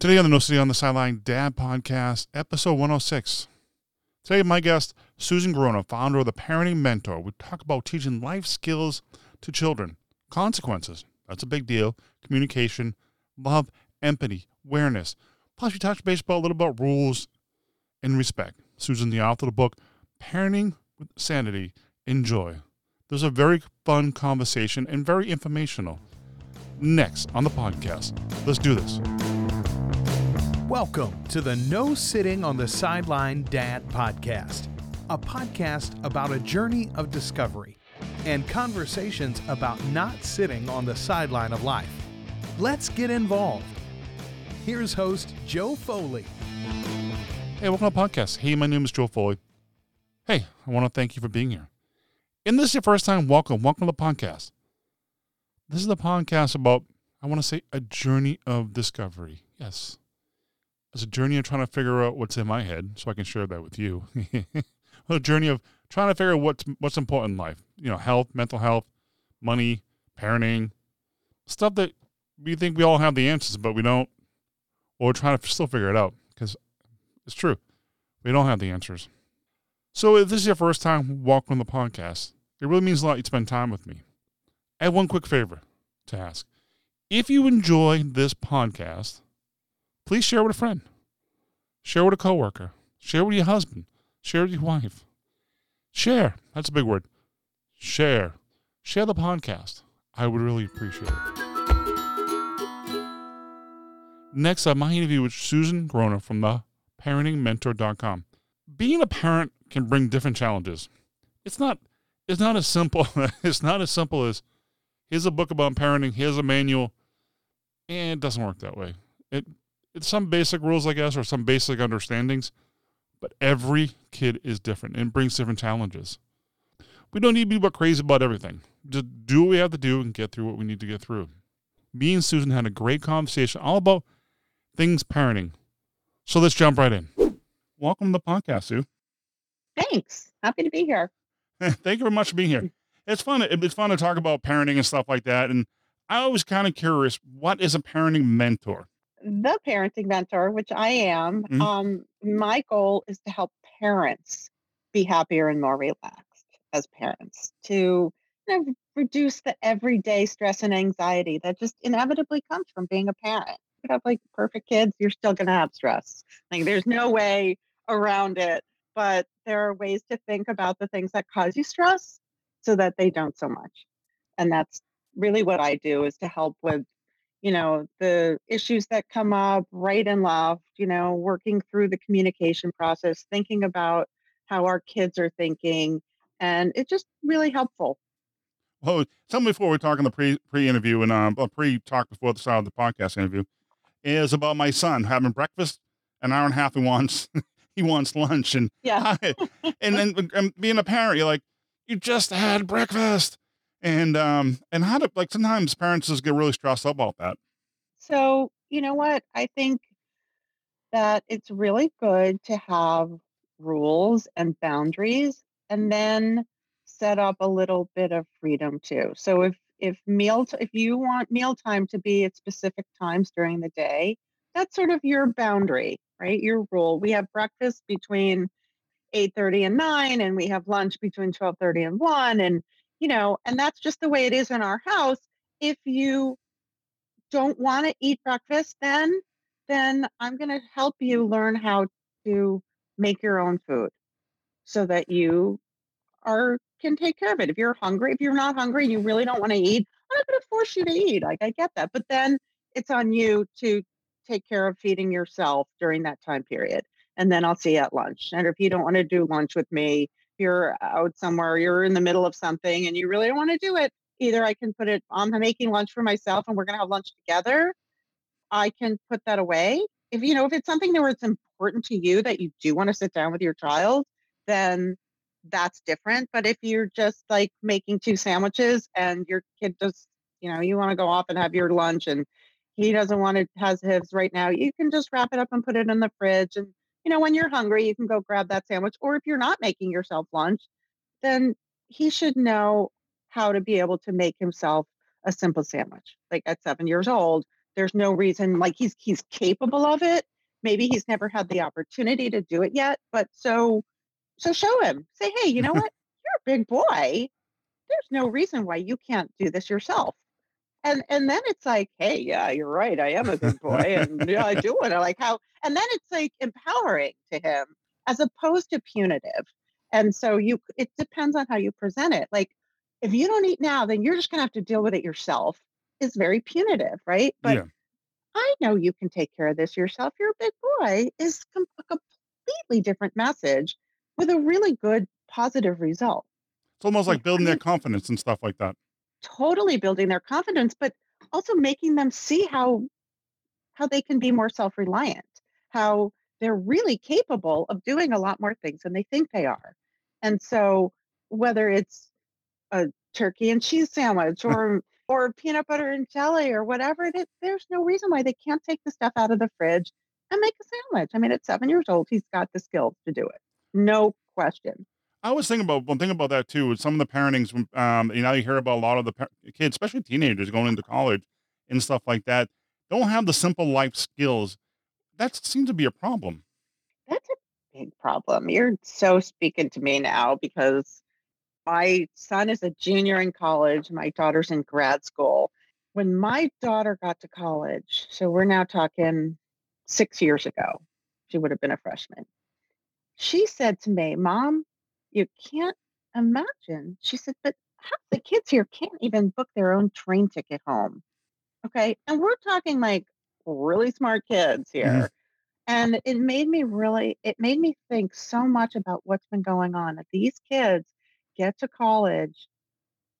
Today on the No Sitting on the Sideline Dad Podcast, episode 106. Today, my guest, Susan Groner, founder of the Parenting Mentor. We talk about teaching life skills to children, consequences. That's a big deal. Communication, love, empathy, awareness. Plus, we touch baseball a little about rules and respect. Susan, the author of the book, Parenting with Sanity and Joy. There's a very fun conversation and very informational. Next on the podcast. Let's do this. Welcome to the No Sitting on the Sideline Dad podcast, a podcast about a journey of discovery and conversations about not sitting on the sideline of life. Let's get involved. Here's host Joe Foley. Hey, welcome to the podcast. Hey, my name is Joe Foley. Hey, I want to thank you for being here. And this is your first time, welcome. Welcome to the podcast. This is the podcast about, I want to say, a journey of discovery. Yes it's a journey of trying to figure out what's in my head so I can share that with you. a journey of trying to figure out what's what's important in life. You know, health, mental health, money, parenting, stuff that we think we all have the answers, but we don't. Or we're trying to still figure it out because it's true. We don't have the answers. So if this is your first time welcome to the podcast, it really means a lot you spend time with me. I have one quick favor to ask. If you enjoy this podcast, please share with a friend. Share with a coworker. Share with your husband. Share with your wife. Share. That's a big word. Share. Share the podcast. I would really appreciate it. Next up, my interview with Susan Groner from the parentingmentor.com. Being a parent can bring different challenges. It's not it's not as simple it's not as simple as here's a book about parenting, here's a manual, and it doesn't work that way. It it's some basic rules, I guess, or some basic understandings, but every kid is different and brings different challenges. We don't need to be crazy about everything. Just do what we have to do and get through what we need to get through. Me and Susan had a great conversation all about things parenting. So let's jump right in. Welcome to the podcast, Sue. Thanks. Happy to be here. Thank you very much for being here. It's fun. It's fun to talk about parenting and stuff like that. And I was kind of curious, what is a parenting mentor? The parenting mentor, which I am, mm-hmm. um, my goal is to help parents be happier and more relaxed as parents, to you know, reduce the everyday stress and anxiety that just inevitably comes from being a parent. You have like perfect kids, you're still going to have stress. Like there's no way around it, but there are ways to think about the things that cause you stress so that they don't so much. And that's really what I do is to help with you know the issues that come up right and left you know working through the communication process thinking about how our kids are thinking and it's just really helpful. Well tell me before we're talking the pre pre interview and um pre talk before the start of the podcast interview is about my son having breakfast an hour and a half he wants he wants lunch and yeah. And then and being a parent you're like you just had breakfast and um and how to like sometimes parents just get really stressed out about that. So you know what? I think that it's really good to have rules and boundaries and then set up a little bit of freedom too. So if if meal t- if you want meal time to be at specific times during the day that's sort of your boundary right? Your rule. We have breakfast between 8:30 and 9 and we have lunch between 12:30 and 1 and you know, and that's just the way it is in our house. If you don't want to eat breakfast, then then I'm going to help you learn how to make your own food so that you are can take care of it. If you're hungry, if you're not hungry you really don't want to eat, I'm not going to force you to eat. Like I get that, but then it's on you to take care of feeding yourself during that time period. And then I'll see you at lunch. And if you don't want to do lunch with me, you're out somewhere, you're in the middle of something and you really don't want to do it, either I can put it on the making lunch for myself and we're going to have lunch together. I can put that away. If you know, if it's something where it's important to you that you do want to sit down with your child, then that's different. But if you're just like making two sandwiches and your kid just, you know, you want to go off and have your lunch and he doesn't want to has his right now, you can just wrap it up and put it in the fridge and you know, when you're hungry, you can go grab that sandwich. Or if you're not making yourself lunch, then he should know how to be able to make himself a simple sandwich. Like at seven years old, there's no reason like he's he's capable of it. Maybe he's never had the opportunity to do it yet, but so so show him. Say, "Hey, you know what? You're a big boy. There's no reason why you can't do this yourself." And and then it's like, "Hey, yeah, you're right. I am a good boy and yeah, I do it." I like how and then it's like empowering to him as opposed to punitive. And so you it depends on how you present it. Like if you don't eat now, then you're just going to have to deal with it yourself. Is very punitive, right? But Yeah. I know you can take care of this yourself. You're a big boy is com- a completely different message with a really good positive result. It's almost like building their confidence and stuff like that. Totally building their confidence, but also making them see how how they can be more self-reliant, how they're really capable of doing a lot more things than they think they are. And so whether it's a turkey and cheese sandwich or or peanut butter and jelly or whatever it is, there's no reason why they can't take the stuff out of the fridge and make a sandwich. I mean, at seven years old, he's got the skills to do it. No question. I was thinking about one thing about that too. With some of the parentings, um, you know, you hear about a lot of the par- kids, especially teenagers, going into college and stuff like that, don't have the simple life skills. That seems to be a problem. That's a big problem. You're so speaking to me now because my son is a junior in college, my daughter's in grad school. When my daughter got to college, so we're now talking six years ago, she would have been a freshman. She said to me, Mom, you can't imagine. She said, but half the kids here can't even book their own train ticket home. Okay. And we're talking like really smart kids mm-hmm. here. And it made me really, it made me think so much about what's been going on. That these kids get to college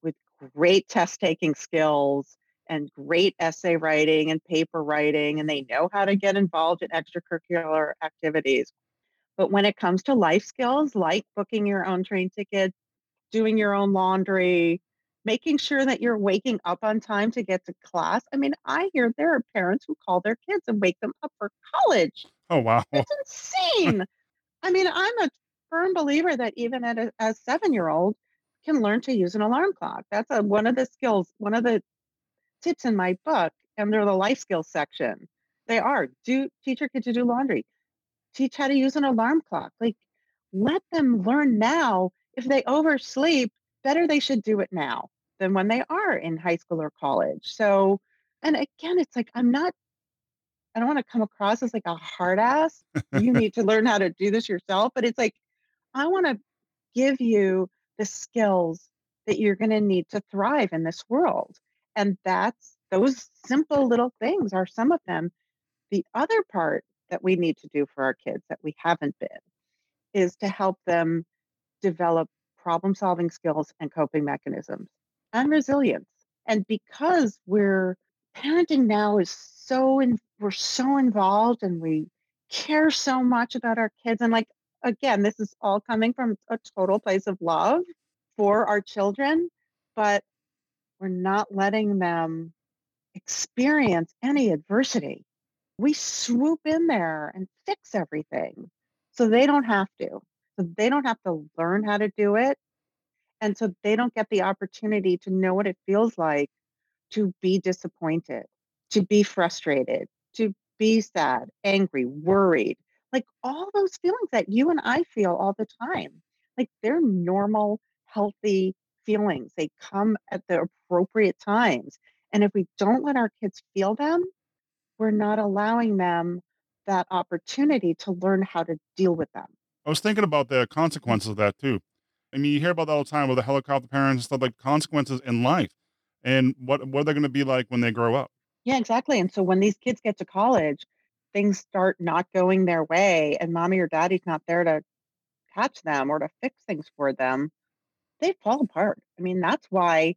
with great test taking skills and great essay writing and paper writing, and they know how to get involved in extracurricular activities. But when it comes to life skills like booking your own train tickets, doing your own laundry, making sure that you're waking up on time to get to class. I mean, I hear there are parents who call their kids and wake them up for college. Oh wow. It's insane. I mean, I'm a firm believer that even at a, a seven year old can learn to use an alarm clock. That's a, one of the skills, one of the tips in my book, and they're the life skills section. They are do teach your kids to do laundry, teach how to use an alarm clock. Like, let them learn now. If they oversleep, better they should do it now than when they are in high school or college. So, and again, it's like I'm not I don't want to come across as like a hard ass. You need to learn how to do this yourself. But it's like, I want to give you the skills that you're going to need to thrive in this world. And that's those simple little things are some of them. The other part that we need to do for our kids that we haven't been is to help them develop problem solving skills and coping mechanisms and resilience. And because we're parenting now is so in, we're so involved and we care so much about our kids and like again this is all coming from a total place of love for our children but we're not letting them experience any adversity we swoop in there and fix everything so they don't have to so they don't have to learn how to do it and so they don't get the opportunity to know what it feels like to be disappointed to be frustrated, to be sad, angry, worried, like all those feelings that you and I feel all the time. Like they're normal, healthy feelings. They come at the appropriate times. And if we don't let our kids feel them, we're not allowing them that opportunity to learn how to deal with them. I was thinking about the mm. consequences of that too. I mean, you hear about that all the time with the helicopter parents and stuff like consequences in life, and what what are they going to be like when they grow up? Yeah, exactly. And so when these kids get to college, things start not going their way, and mommy or daddy's not there to catch them or to fix things for them, they fall apart. I mean, that's why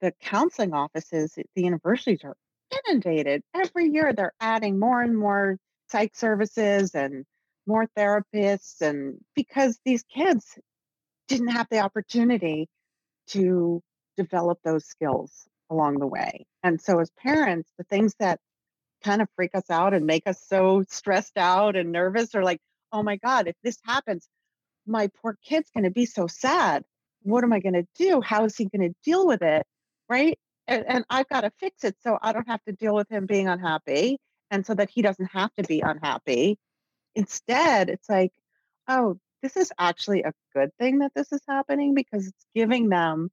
the counseling offices at the universities are inundated. Every year they're adding more and more psych services and more therapists and because these kids didn't have the opportunity to develop those skills along the way. And so as parents, the things that kind of freak us out and make us so stressed out and nervous are like, oh my God, if this happens, my poor kid's going to be so sad. What am I going to do? How is he going to deal with it? Right. And, and I've got to fix it so I don't have to deal with him being unhappy and so that he doesn't have to be unhappy. Instead, it's like, oh, this is actually a good thing that this is happening because it's giving them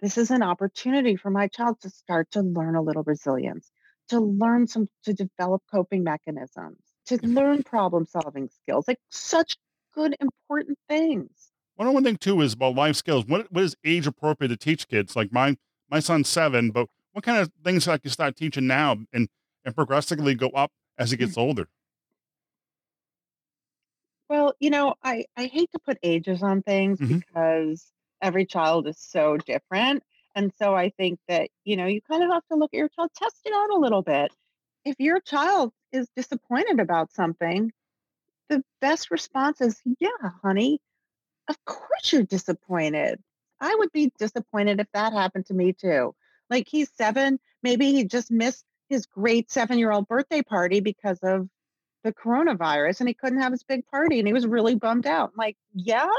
this is an opportunity for my child to start to learn a little resilience, to learn some, to develop coping mechanisms, to mm-hmm. learn problem solving skills, like such good, important things. One one thing too is about life skills. What what is age appropriate to teach kids? Like my my son's seven, but what kind of things I can start teaching now and and progressively go up as he gets older? Well, you know, I, I hate to put ages on things Mhm. because every child is so different. And so I think that, you know, you kind of have to look at your child, test it out a little bit. If your child is disappointed about something, the best response is, yeah, honey, of course you're disappointed. I would be disappointed if that happened to me too. Like he's seven, maybe he just missed his great seven year old birthday party because of the coronavirus and he couldn't have his big party and he was really bummed out. I'm like, yeah,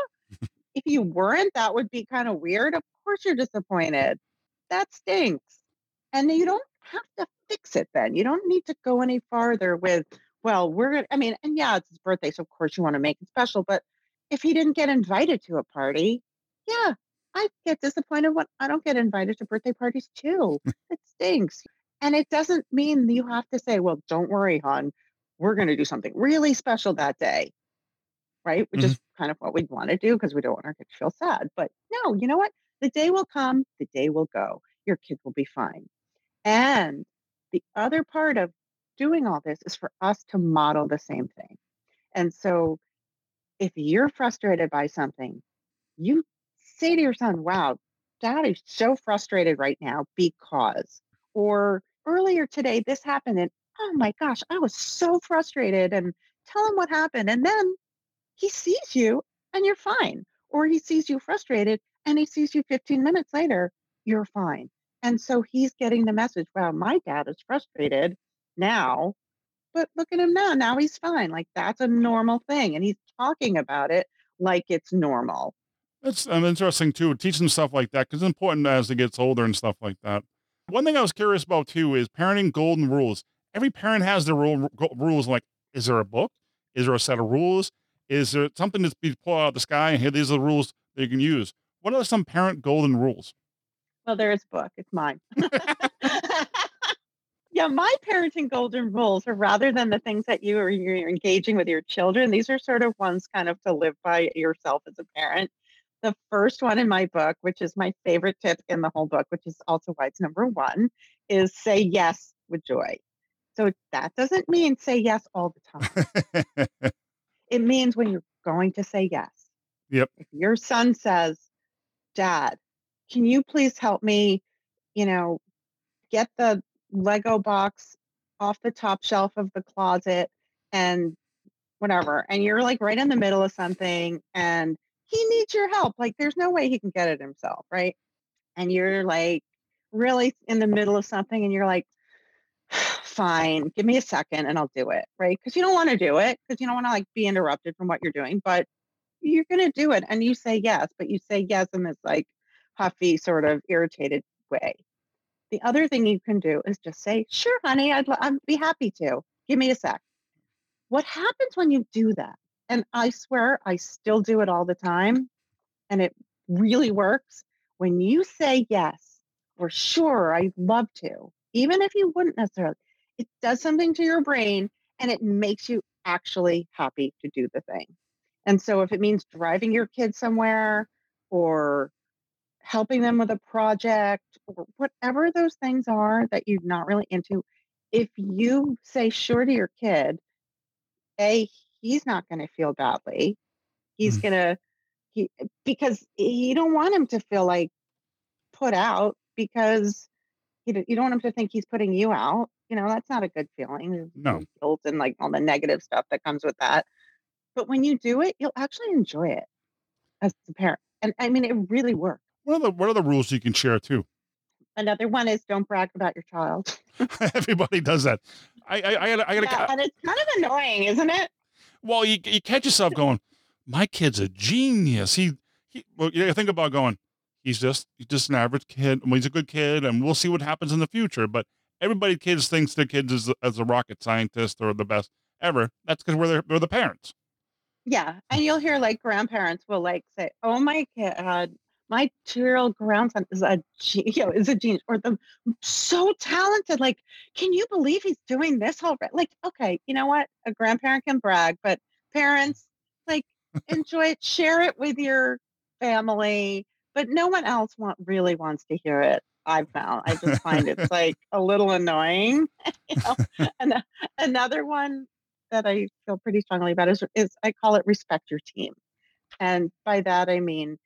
if you weren't, that would be kind of weird. Of course you're disappointed. That stinks. And you don't have to fix it then. You don't need to go any farther with, well, we're going to, I mean, and yeah, it's his birthday. So of course you want to make it special. But if he didn't get invited to a party, yeah, I get disappointed when I don't get invited to birthday parties too. it stinks. And it doesn't mean you have to say, well, don't worry, hon. We're going to do something really special that day. Right. Which mm-hmm. is kind of what we'd want to do because we don't want our kids to feel sad. But no, you know what? The day will come, the day will go. Your kids will be fine. And the other part of doing all this is for us to model the same thing. And so if you're frustrated by something, you say to your son, wow, dad is so frustrated right now because, or earlier today, this happened and oh my gosh, I was so frustrated and tell him what happened. And then he sees you and you're fine. Or he sees you frustrated and he sees you 15 minutes later, you're fine. And so he's getting the message, wow, my dad is frustrated now, but look at him now. Now he's fine. Like that's a normal thing. And he's talking about it like it's normal. It's um, interesting too, teaching stuff like that because it's important as it gets older and stuff like that. One thing I was curious about too is parenting golden rules. Every parent has their rule, rules. Like, is there a book? Is there a set of rules? Is there something that's be pulled out of the sky? And here, these are the rules that you can use. What are some parent golden rules? Well, there is a book. It's mine. yeah, my parenting golden rules are rather than the things that you are you're engaging with your children, these are sort of ones kind of to live by yourself as a parent. The first one in my book, which is my favorite tip in the whole book, which is also why it's number one, is say yes with joy. So that doesn't mean say yes all the time. it means when you're going to say yes. Yep. If your son says, Dad, can you please help me, you know, get the Lego box off the top shelf of the closet and whatever. And you're like right in the middle of something and he needs your help. Like there's no way he can get it himself, right? And you're like really in the middle of something and you're like, fine, give me a second and I'll do it, right? Because you don't want to do it because you don't want to like be interrupted from what you're doing, but you're going to do it and you say yes, but you say yes in this like huffy, sort of irritated way. The other thing you can do is just say, sure, honey, I'd, I'd be happy to. Give me a sec. What happens when you do that? And I swear I still do it all the time and it really works. When you say yes, or sure, I'd love to, even if you wouldn't necessarily, it does something to your brain and it makes you actually happy to do the thing. And so if it means driving your kids somewhere or helping them with a project or whatever those things are that you're not really into, if you say sure to your kid, A, he's not going to feel badly. He's Mhm. going to, he, because you don't want him to feel like put out because you don't, you don't want him to think he's putting you out. You know, that's not a good feeling. No. Guilt and like all the negative stuff that comes with that. But when you do it, you'll actually enjoy it as a parent. And I mean, it really works. What are the what are the rules you can share too? Another one is don't brag about your child. Everybody does that. I I, I gotta, I gotta Yeah, and it's kind of annoying, isn't it? Well, you, you catch yourself going, my kid's a genius. He, he well, you think about going, he's just he's just an average kid. Well, he's a good kid, and we'll see what happens in the future. But everybody kids thinks their kids is as a rocket scientist or the best ever. That's because we're they're the parents. Yeah, and you'll hear like grandparents will like say, "Oh my god, my two-year-old grandson is a you know is a genius," or the so talented. Like, can you believe he's doing this already? Like, okay, you know what? A grandparent can brag, but parents like enjoy it, share it with your family, but no one else want really wants to hear it. I've found. I just find it's like a little annoying. you know? and uh, another one that I feel pretty strongly about is, is I call it respect your team. And by that, I mean,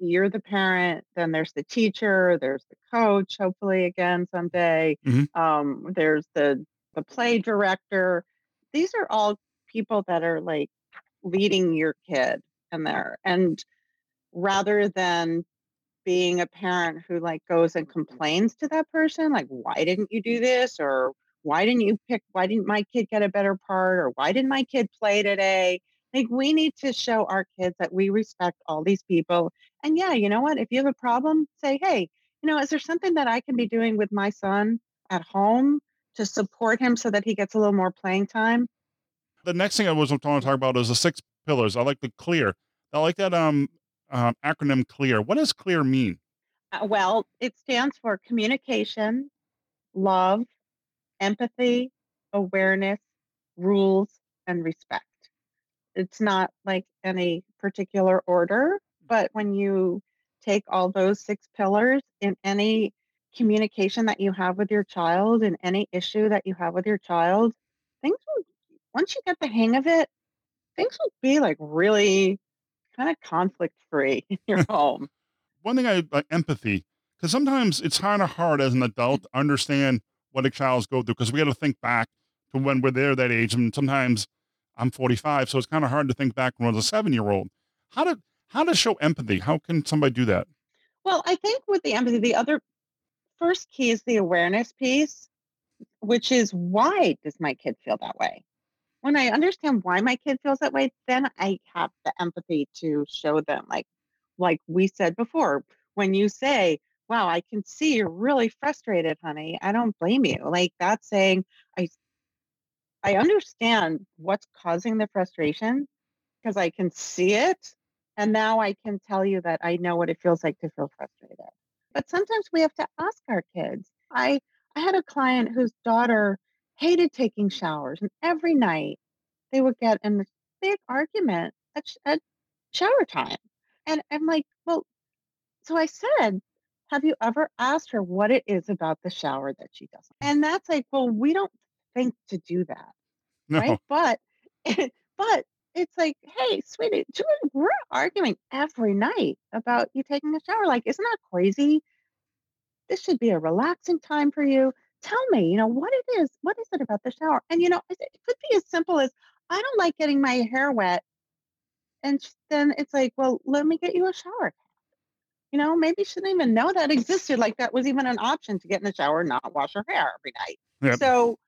you're the parent, then there's the teacher, there's the coach, hopefully again someday. Mhm. Um, there's the, the play director. These are all people that are like leading your kid in there. And rather than being a parent who like goes and complains to that person, like, why didn't you do this? Or why didn't you pick why didn't my kid get a better part or why didn't my kid play today like we need to show our kids that we respect all these people and yeah you know what if you have a problem say hey you know is there something that i can be doing with my son at home to support him so that he gets a little more playing time The next thing I was going to talk about is the six pillars. I like the clear. I like that um, um acronym clear. What does clear mean? Uh, well it stands for communication love empathy awareness rules and respect it's not like any particular order, but when you take all those six pillars in any communication that you have with your child and any issue that you have with your child, things will, once you get the hang of it, things will be like really kind of conflict free in your home. One thing I like empathy because sometimes it's kind of hard as an adult to understand what a child's go through because we got to think back to when we're there that age and sometimes I'm 45, so it's kind of hard to think back when I was a seven year old. How to how to show empathy? How can somebody do that? Well, I think with the empathy, the other first key is the awareness piece, which is why does my kid feel that way? When I understand why my kid feels that way, then I have the empathy to show them like like we said before, when you say, "Wow, I can see you're really frustrated, honey. I don't blame you." Like that's saying I I understand what's causing the frustration because I can see it. And now I can tell you that I know what it feels like to feel frustrated. But sometimes we have to ask our kids. I, I had a client whose daughter hated taking showers, and every night they would get in this big argument at, at shower time. And I'm like, well, so I said, have you ever asked her what it is about the shower that she doesn't? And that's like, well, we don't think to do that, No. right? But but it's like, hey, sweetie, Julie, we're arguing every night about you taking a shower. Like, isn't that crazy? This should be a relaxing time for you. Tell me, you know, what it is. What is it about the shower? And you know, it it could be as simple as I don't like getting my hair wet. And then it's like, well, let me get you a shower. You know, maybe she didn't even know that existed. Like that was even an option to get in the shower and not wash her hair every night. Yep. So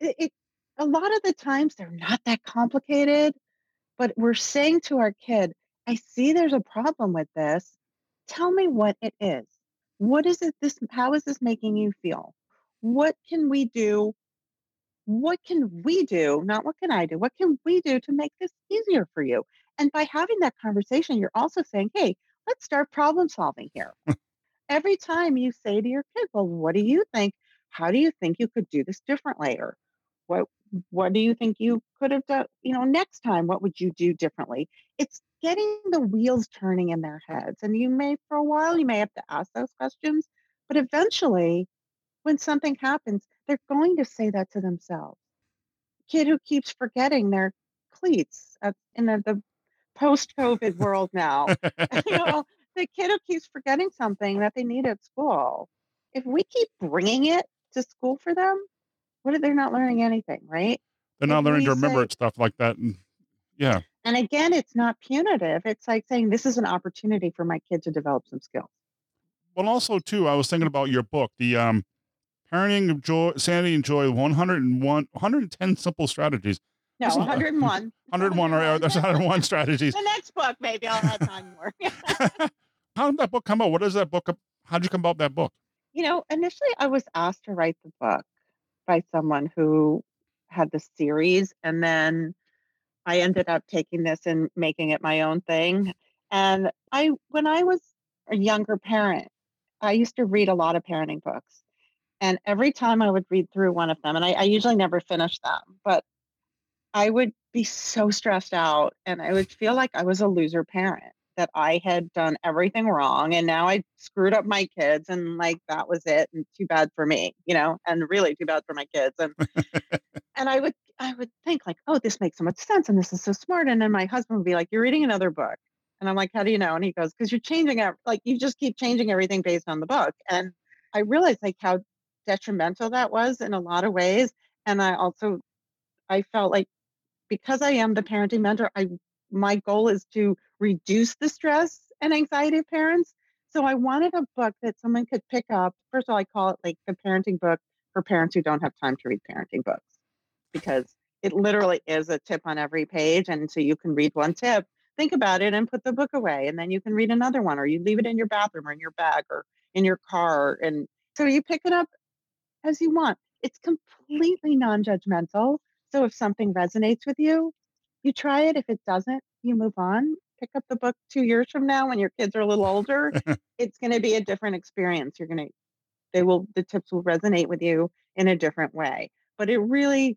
it, it a lot of the times they're not that complicated, but we're saying to our kid, I see there's a problem with this. Tell me what it is. What is it this how is this making you feel? What can we do? What can we do? Not what can I do? What can we do to make this easier for you? And by having that conversation, you're also saying, hey, let's start problem solving here. Every time you say to your kid, well, what do you think? How do you think you could do this differently? Or what what do you think you could have done you know next time what would you do differently? It's getting the wheels turning in their heads and you may for a while you may have to ask those questions but eventually when something happens they're going to say that to themselves. Kid who keeps forgetting their cleats at, in the, the post-covid world now you know the kid who keeps forgetting something that they need at school. If we keep bringing it to school for them what if they're not learning anything right They're not If learning to remember say- stuff like that. And yeah, and again it's not punitive it's like saying this is an opportunity for my kid to develop some skills well, also too, I was thinking about your book, the um, parenting of joy, sanity and joy, 101, 110 simple strategies, no Listen, uh, 101 101 or, or there's 101 strategies. the next book maybe i'll have time more How did that book come out? What is that book? How did you come about that book? You know, initially I was asked to write the book by someone who had the series, and then I ended up taking this and making it my own thing. And I, when I was a younger parent, I used to read a lot of parenting books. And every time I would read through one of them, and I, I usually never finished them, but I would be so stressed out and I would feel like I was a loser parent that I had done everything wrong and now I screwed up my kids and like that was it and too bad for me, you know, and really too bad for my kids and and I would I would think like, oh, this makes so much sense and this is so smart and then my husband would be like, you're reading another book. And I'm like, how do you know? And he goes, because you're changing it. Like you just keep changing everything based on the book. And I realized like how detrimental that was in a lot of ways. And I also, I felt like because I am the parenting mentor, I my goal is to reduce the stress and anxiety of parents. So I wanted a book that someone could pick up. First of all, I call it like the parenting book for parents who don't have time to read parenting books because it literally is a tip on every page. And so you can read one tip, think about it, and put the book away. And then you can read another one, or you leave it in your bathroom or in your bag or in your car. And so you pick it up as you want. It's completely non judgmental. So if something resonates with you, you try it. If it doesn't, you move on. Pick up the book two years from now when your kids are a little older. it's going to be a different experience. You're going to, they will, the tips will resonate with you in a different way. But it really,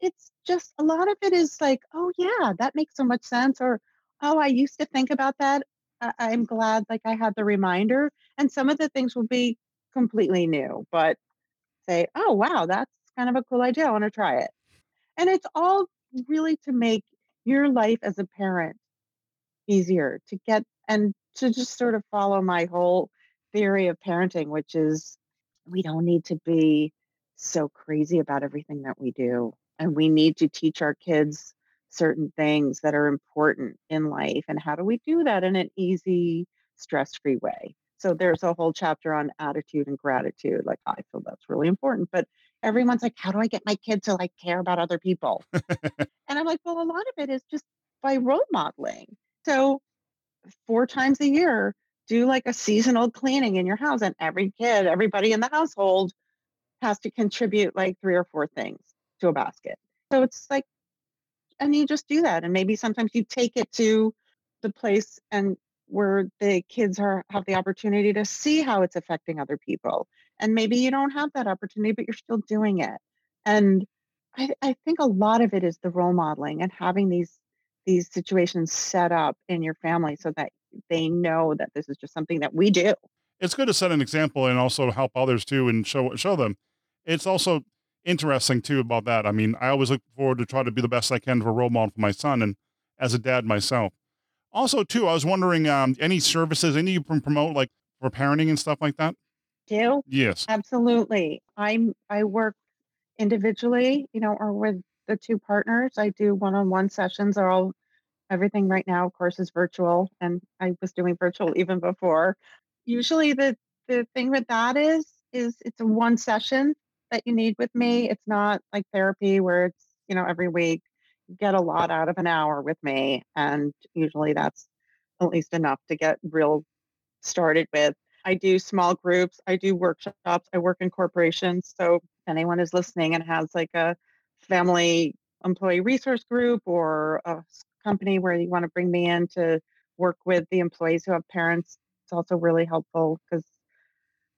it's just a lot of it is like, oh, yeah, that makes so much sense. Or, oh, I used to think about that. I- I'm glad like I had the reminder. And some of the things will be completely new, but say, oh, wow, that's kind of a cool idea. I want to try it. And it's all really to make your life as a parent easier to get and to just sort of follow my whole theory of parenting, which is we don't need to be so crazy about everything that we do. And we need to teach our kids certain things that are important in life. And how do we do that in an easy, stress free way? So there's a whole chapter on attitude and gratitude. Like I feel that's really important. But everyone's like, how do I get my kids to like care about other people? and I'm like, well, a lot of it is just by role modeling. So four times a year, do like a seasonal cleaning in your house, and every kid, everybody in the household has to contribute like three or four things to a basket. So it's like, and you just do that. And maybe sometimes you take it to the place and where the kids are have the opportunity to see how it's affecting other people and maybe you don't have that opportunity but you're still doing it and I, I think a lot of it is the role modeling and having these these situations set up in your family so that they know that this is just something that we do. It's good to set an example and also help others too and show show them. It's also interesting too about that. I mean i always look forward to try to be the best i can for a role model for my son and as a dad myself. Also, too, I was wondering, um, any services, any you can promote like for parenting and stuff like that? do? Yes. absolutely. I'm i work individually you know or with the two partners i do one-on-one sessions are all everything right now of course is virtual and i was doing virtual even before. Usually the the thing with that is is it's a one session that you need with me. Mm-hmm. It's not like therapy where it's you know every week you get a lot out of an hour with me and usually that's at least enough to get real started with. I do small groups i do workshops i work in corporations so if anyone is listening and has like a family employee resource group or a company where you want to bring me in to work with the employees who have parents it's also really helpful because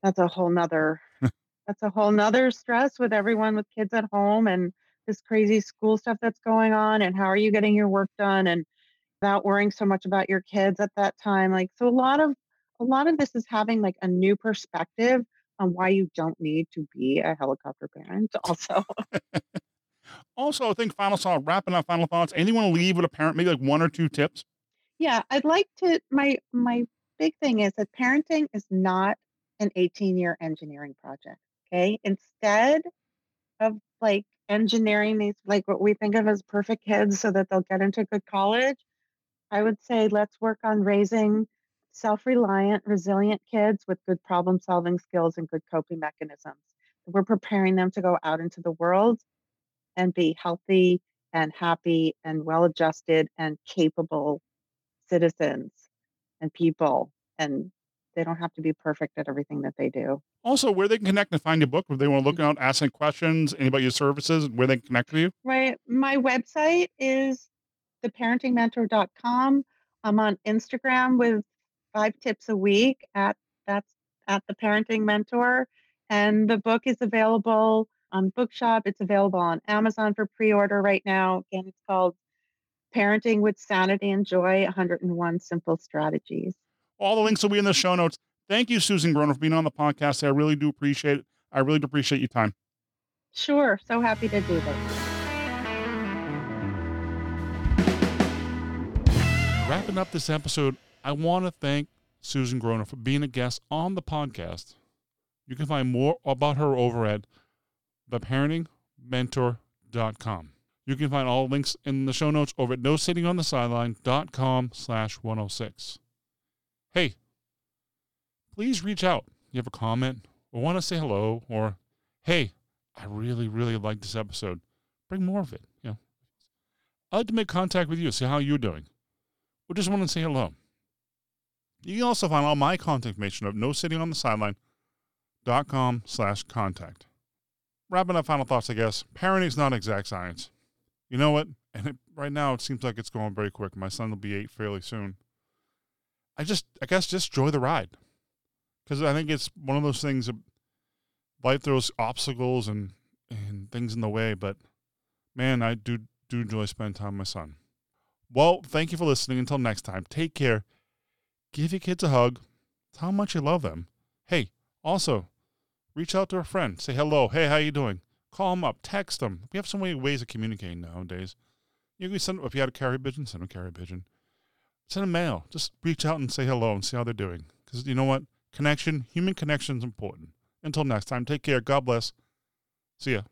that's a whole nother that's a whole nother stress with everyone with kids at home and this crazy school stuff that's going on and how are you getting your work done and without worrying so much about your kids at that time like so a lot of a lot of this is having like a new perspective on why you don't need to be a helicopter parent also Also, I think final thought, wrapping up final thoughts. You want to leave with a parent? Maybe like one or two tips. yeah i'd like to my my big thing is that parenting is not an 18 year engineering project okay instead of like engineering these like what we think of as perfect kids so that they'll get into good college i would say let's work on raising self-reliant resilient kids with good problem solving skills and good coping mechanisms we're preparing them to go out into the world and be healthy and happy and well adjusted and capable citizens and people and they don't have to be perfect at everything that they do. Also, where they can connect and find your book, if they want to look mm-hmm. out, ask any questions, any about your services, where they can connect with you. Right. My website is theparentingmentor.com. I'm on Instagram with five tips a week at that's at the parenting mentor. And the book is available on Bookshop. It's available on Amazon for pre-order right now. Again, it's called Parenting with Sanity and Joy 101 Simple Strategies. All the links will be in the show notes. Thank you, Susan Groner, for being on the podcast. I really do appreciate it. I really do appreciate your time. Sure. So happy to do this. Wrapping up this episode, I want to thank Susan Groner for being a guest on the podcast. You can find more about her over at theparentingmentor.com. You can find all links in the show notes over at nosittingonthesideline.com slash 106. Hey, please reach out. You have a comment or want to say hello or, hey, I really, really like this episode. Bring more of it. You know, I'd like to make contact with you, see how you're doing. Or just want to say hello. You can also find all my contact information at nosittingonthesideline.com slash contact. Wrapping up final thoughts, I guess. Parenting is not exact science. You know what? And it, right now, it seems like it's going very quick. My son will be eight fairly soon. I just, I guess, just enjoy the ride. Because I think it's one of those things that life throws obstacles and, and things in the way. But man, I do, do enjoy spending time with my son. Well, thank you for listening. Until next time, take care. Give your kids a hug. Tell how much you love them. Hey, also, reach out to a friend. Say hello. Hey, how you doing? Call them up. Text them. We have so many ways of communicating nowadays. You can send if you had a carrier pigeon, send a carrier pigeon. Send a mail. Just reach out and say hello and see how they're doing. Because you know what? Connection, human connection is important. Until next time, take care. God bless. See ya.